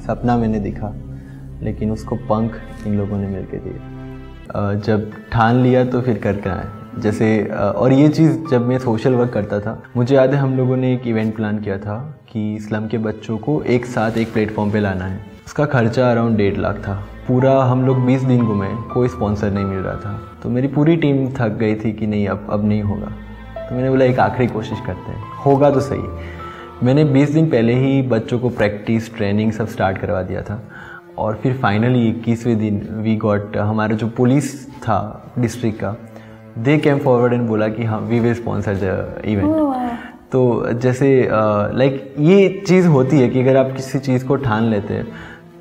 सपना मैंने देखा, लेकिन उसको पंख इन लोगों ने मिल के दिए जब ठान लिया तो फिर करना आए। जैसे और ये चीज़ जब मैं सोशल वर्क करता था, मुझे याद है हम लोगों ने एक इवेंट प्लान किया था कि स्लम के बच्चों को एक साथ एक प्लेटफॉर्म पे लाना है। उसका खर्चा अराउंड डेढ़ लाख था। पूरा हम लोग 20 दिन घूमे, कोई स्पॉन्सर नहीं मिल रहा था। तो मेरी पूरी टीम थक गई थी कि नहीं, अब अब नहीं होगा। तो मैंने बोला, एक आखिरी कोशिश करते हैं। होगा तो सही। मैंने 20 दिन पहले ही बच्चों को प्रैक्टिस ट्रेनिंग सब स्टार्ट करवा दिया था। और फिर फाइनली इक्कीसवें दिन वी गॉट हमारा जो पुलिस था डिस्ट्रिक्ट का दे केम फॉरवर्ड एंड बोला कि हाँ we will sponsor the event तो जैसे लाइक ये चीज़ होती है कि अगर आप किसी चीज़ को ठान लेते हैं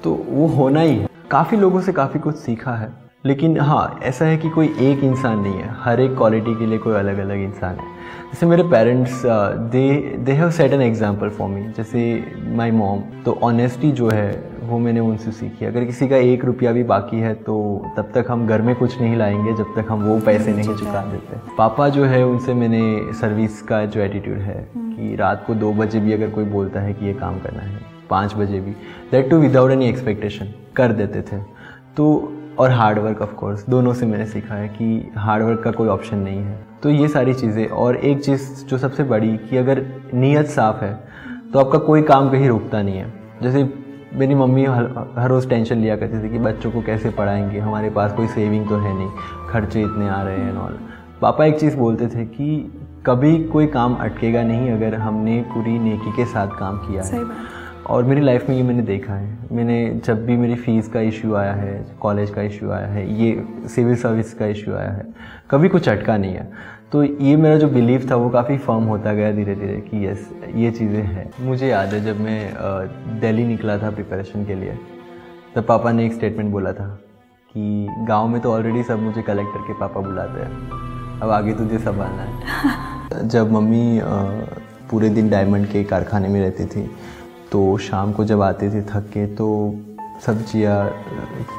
तो वो होना ही है। काफ़ी लोगों से काफ़ी कुछ सीखा है। लेकिन हाँ ऐसा है कि कोई एक इंसान नहीं है। हर एक क्वालिटी के लिए कोई अलग अलग इंसान है। जैसे मेरे parents they they have set an example for me जैसे माई मॉम तो ऑनेस्टी जो है वो मैंने उनसे सीखी। अगर किसी का एक रुपया भी बाकी है तो तब तक हम घर में कुछ नहीं लाएँगे जब तक हम वो पैसे नहीं चुका देते। पापा जो है उनसे मैंने सर्विस का जो एटीट्यूड है कि रात को दो बजे भी अगर कोई बोलता है कि ये काम करना है पाँच बजे भी that too without any expectation कर देते थे। तो और हार्ड वर्क ऑफ़ कोर्स दोनों से मैंने सीखा है कि हार्ड वर्क का कोई ऑप्शन नहीं है। तो ये सारी चीज़ें, और एक चीज़ जो सबसे बड़ी कि अगर नीयत साफ़ है तो आपका कोई काम कहीं रुकता नहीं है। जैसे मेरी मम्मी हर हर रोज़ टेंशन लिया करती थी कि बच्चों को कैसे पढ़ाएँगे, हमारे पास कोई सेविंग तो है नहीं, खर्चे इतने आ रहे हैं ऑल पापा एक चीज़ बोलते थे कि कभी कोई काम अटकेगा नहीं अगर हमने पूरी नेकी के साथ काम किया है। और मेरी लाइफ में ये मैंने देखा है। मैंने जब भी मेरी फ़ीस का इशू आया है कॉलेज का इशू आया है ये सिविल सर्विस का इशू आया है कभी कुछ अटका नहीं है। तो ये मेरा जो बिलीव था वो काफ़ी फर्म होता गया धीरे धीरे कि यस ये चीज़ें हैं। मुझे याद है जब मैं दिल्ली निकला था प्रिपरेशन के लिए तब पापा ने एक स्टेटमेंट बोला था कि गाँव में तो ऑलरेडी सब मुझे कलेक्टर के पापा बुलाते हैं। अब आगे तुझे संभालना है। जब मम्मी पूरे दिन डायमंड के कारखाने में रहती थी तो शाम को जब आते थे थक के तो सब्ज़ियाँ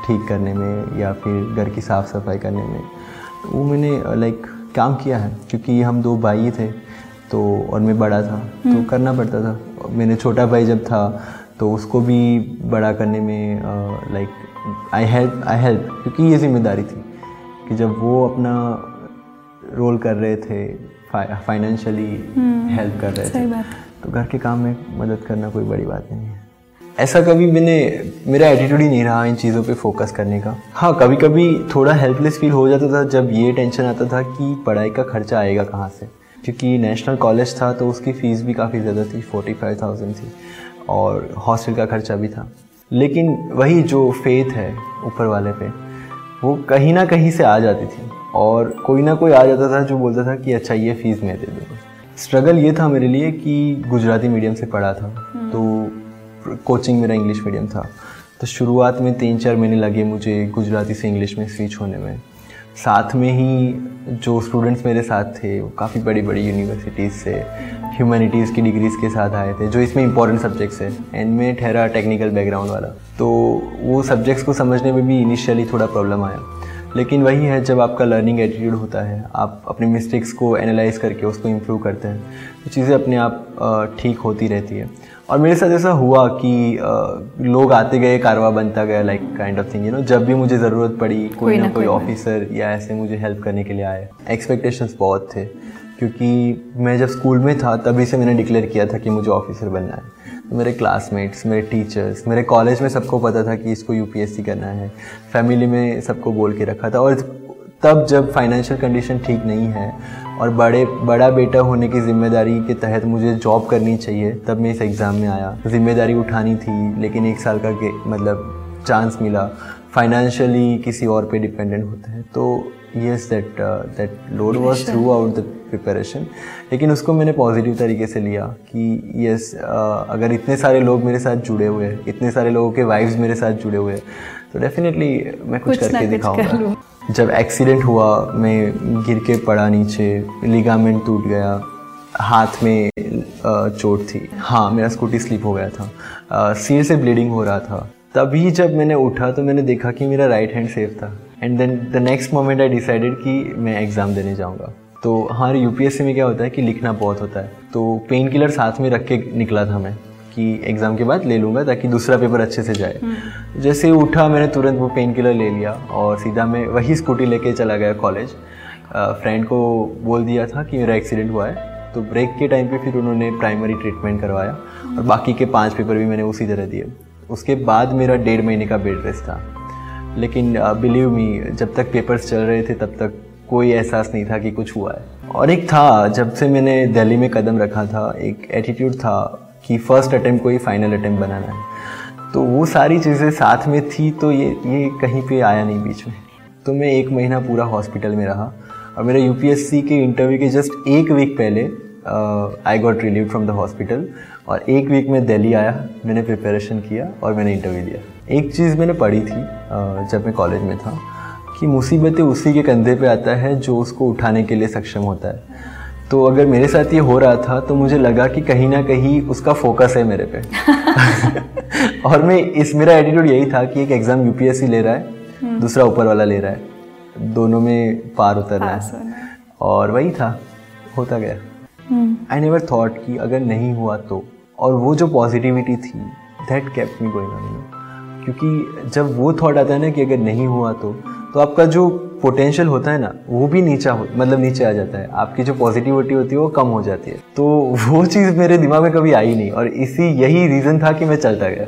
ठीक करने में या फिर घर की साफ़ सफ़ाई करने में वो मैंने लाइक काम किया है। क्योंकि हम दो भाई थे तो और मैं बड़ा था तो करना पड़ता था। मैंने छोटा भाई जब था तो उसको भी बड़ा करने में like I help I help क्योंकि ये ज़िम्मेदारी थी कि जब वो अपना रोल कर रहे थे फाइनेंशियली हेल्प कर रहे थे। बात। तो घर के काम में मदद करना कोई बड़ी बात नहीं है। ऐसा कभी मैंने, मेरा एटीट्यूड ही नहीं रहा इन चीज़ों पे फोकस करने का। हाँ कभी कभी थोड़ा हेल्पलेस फील हो जाता था जब ये टेंशन आता था कि पढ़ाई का खर्चा आएगा कहाँ से। क्योंकि नेशनल कॉलेज था तो उसकी फ़ीस भी काफ़ी ज़्यादा थी फोर्टी फाइव थाउज़ेंड थी और हॉस्टल का खर्चा भी था। लेकिन वही जो फेथ है ऊपर वाले पे, वो कहीं ना कहीं से आ जाती थी और कोई ना कोई आ जाता था जो बोलता था कि अच्छा ये फ़ीस मैं दे दूँगा। स्ट्रगल ये था मेरे लिए कि गुजराती मीडियम से पढ़ा था। तो कोचिंग मेरा इंग्लिश मीडियम था। तो शुरुआत में तीन चार महीने लगे मुझे गुजराती से इंग्लिश में स्विच होने में। साथ में ही जो स्टूडेंट्स मेरे साथ थे वो काफ़ी बड़ी बड़ी यूनिवर्सिटीज़ से ह्यूमैनिटीज़ की डिग्रीज़ के साथ आए थे जो इसमें इंपॉर्टेंट सब्जेक्ट्स है। एंड में ठहरा टेक्निकल बैकग्राउंड वाला। तो वो सब्जेक्ट्स को समझने में भी इनिशियली थोड़ा प्रॉब्लम आया। लेकिन वही है जब आपका लर्निंग एटीट्यूड होता है आप अपने मिस्टेक्स को एनालाइज करके उसको इम्प्रूव करते हैं तो चीज़ें अपने आप ठीक होती रहती है। और मेरे साथ ऐसा हुआ कि लोग आते गए कारवा बनता गया like kind of thing you know जब भी मुझे ज़रूरत पड़ी कोई ना कोई ऑफिसर या ऐसे मुझे हेल्प करने के लिए आए। एक्सपेक्टेशंस बहुत थे क्योंकि मैं जब स्कूल में था तभी से मैंने डिक्लेयर किया था कि मुझे ऑफिसर बनना है। मेरे क्लासमेट्स मेरे टीचर्स मेरे कॉलेज में सबको पता था कि इसको यूपीएससी करना है। फैमिली में सबको बोल के रखा था और तब जब फाइनेंशियल कंडीशन ठीक नहीं है और बड़े बड़ा बेटा होने की ज़िम्मेदारी के तहत मुझे जॉब करनी चाहिए तब मैं इस एग्ज़ाम में आया। ज़िम्मेदारी उठानी थी लेकिन एक साल का मतलब चांस मिला। फाइनेंशियली किसी और पे डिपेंडेंट होते हैं। तो yes that that load was throughout the preparation लेकिन उसको मैंने पॉजिटिव तरीके से लिया कि यस अगर इतने सारे लोग मेरे साथ जुड़े हुए हैं इतने सारे लोगों के वाइफ्स मेरे साथ जुड़े हुए हैं तो डेफिनेटली मैं कुछ, कुछ करके दिखाऊँगा। जब एक्सीडेंट हुआ मैं गिर के पड़ा नीचे लिगामेंट टूट गया हाथ में चोट थी। हाँ मेरा स्कूटी स्लिप हो गया था। सिर से ब्लीडिंग हो रहा था। तभी जब मैंने उठा तो मैंने देखा कि मेरा राइट हैंड सेफ़ था। And then the next moment I decided कि मैं एग्ज़ाम देने जाऊँगा। तो हमारे यूपीएससी में क्या होता है कि लिखना बहुत होता है। तो पेन किलर साथ में रख के निकला था मैं कि एग्ज़ाम के बाद ले लूँगा ताकि दूसरा पेपर अच्छे से जाए। जैसे उठा मैंने तुरंत वो पेन किलर ले लिया और सीधा मैं वही स्कूटी लेके चला गया कॉलेज फ्रेंड को बोल दिया था कि मेरा एक्सीडेंट हुआ है। तो ब्रेक के टाइम पे फिर उन्होंने प्राइमरी ट्रीटमेंट करवाया और बाकी के पाँच पेपर भी मैंने उसी तरह दिए। उसके बाद मेरा डेढ़ महीने का बेड रेस्ट था। लेकिन बिलीव मी जब तक पेपर्स चल रहे थे तब तक कोई एहसास नहीं था कि कुछ हुआ है। और एक था जब से मैंने दिल्ली में कदम रखा था एक एटीट्यूड था कि फ़र्स्ट अटैम्प्ट को ही फाइनल अटैम्प्ट बनाना है। तो वो सारी चीज़ें साथ में थी तो ये ये कहीं पे आया नहीं बीच में। तो मैं एक महीना पूरा हॉस्पिटल में रहा और मेरे यूपीएससी के इंटरव्यू के जस्ट एक वीक पहले I got relieve from the hospital और एक वीक में दिल्ली आया मैंने प्रिपरेशन किया और मैंने इंटरव्यू दिया एक चीज़ मैंने पढ़ी थी uh, जब मैं कॉलेज में था। कि मुसीबतें उसी के कंधे पे आता है जो उसको उठाने के लिए सक्षम होता है। तो अगर मेरे साथ ये हो रहा था तो मुझे लगा कि कहीं ना कहीं उसका फोकस है मेरे पे। और मैं इस मेरा एटीट्यूड यही था कि एक एग्ज़ाम यूपीएससी ले रहा है हम्म। दूसरा ऊपर वाला ले रहा है। दोनों में पार उतर रहा है। और वही था होता गया। आई नेवर थॉट कि अगर नहीं हुआ तो। और वो जो पॉजिटिविटी थी that kept me going on क्योंकि जब वो थॉट आता है ना कि अगर नहीं हुआ तो तो आपका जो पोटेंशियल होता है ना, वो भी नीचा हो मतलब नीचे आ जाता है। आपकी जो पॉजिटिविटी होती है, वो कम हो जाती है। तो वो चीज़ मेरे दिमाग में कभी आई नहीं और इसी यही रीज़न था कि मैं चलता गया।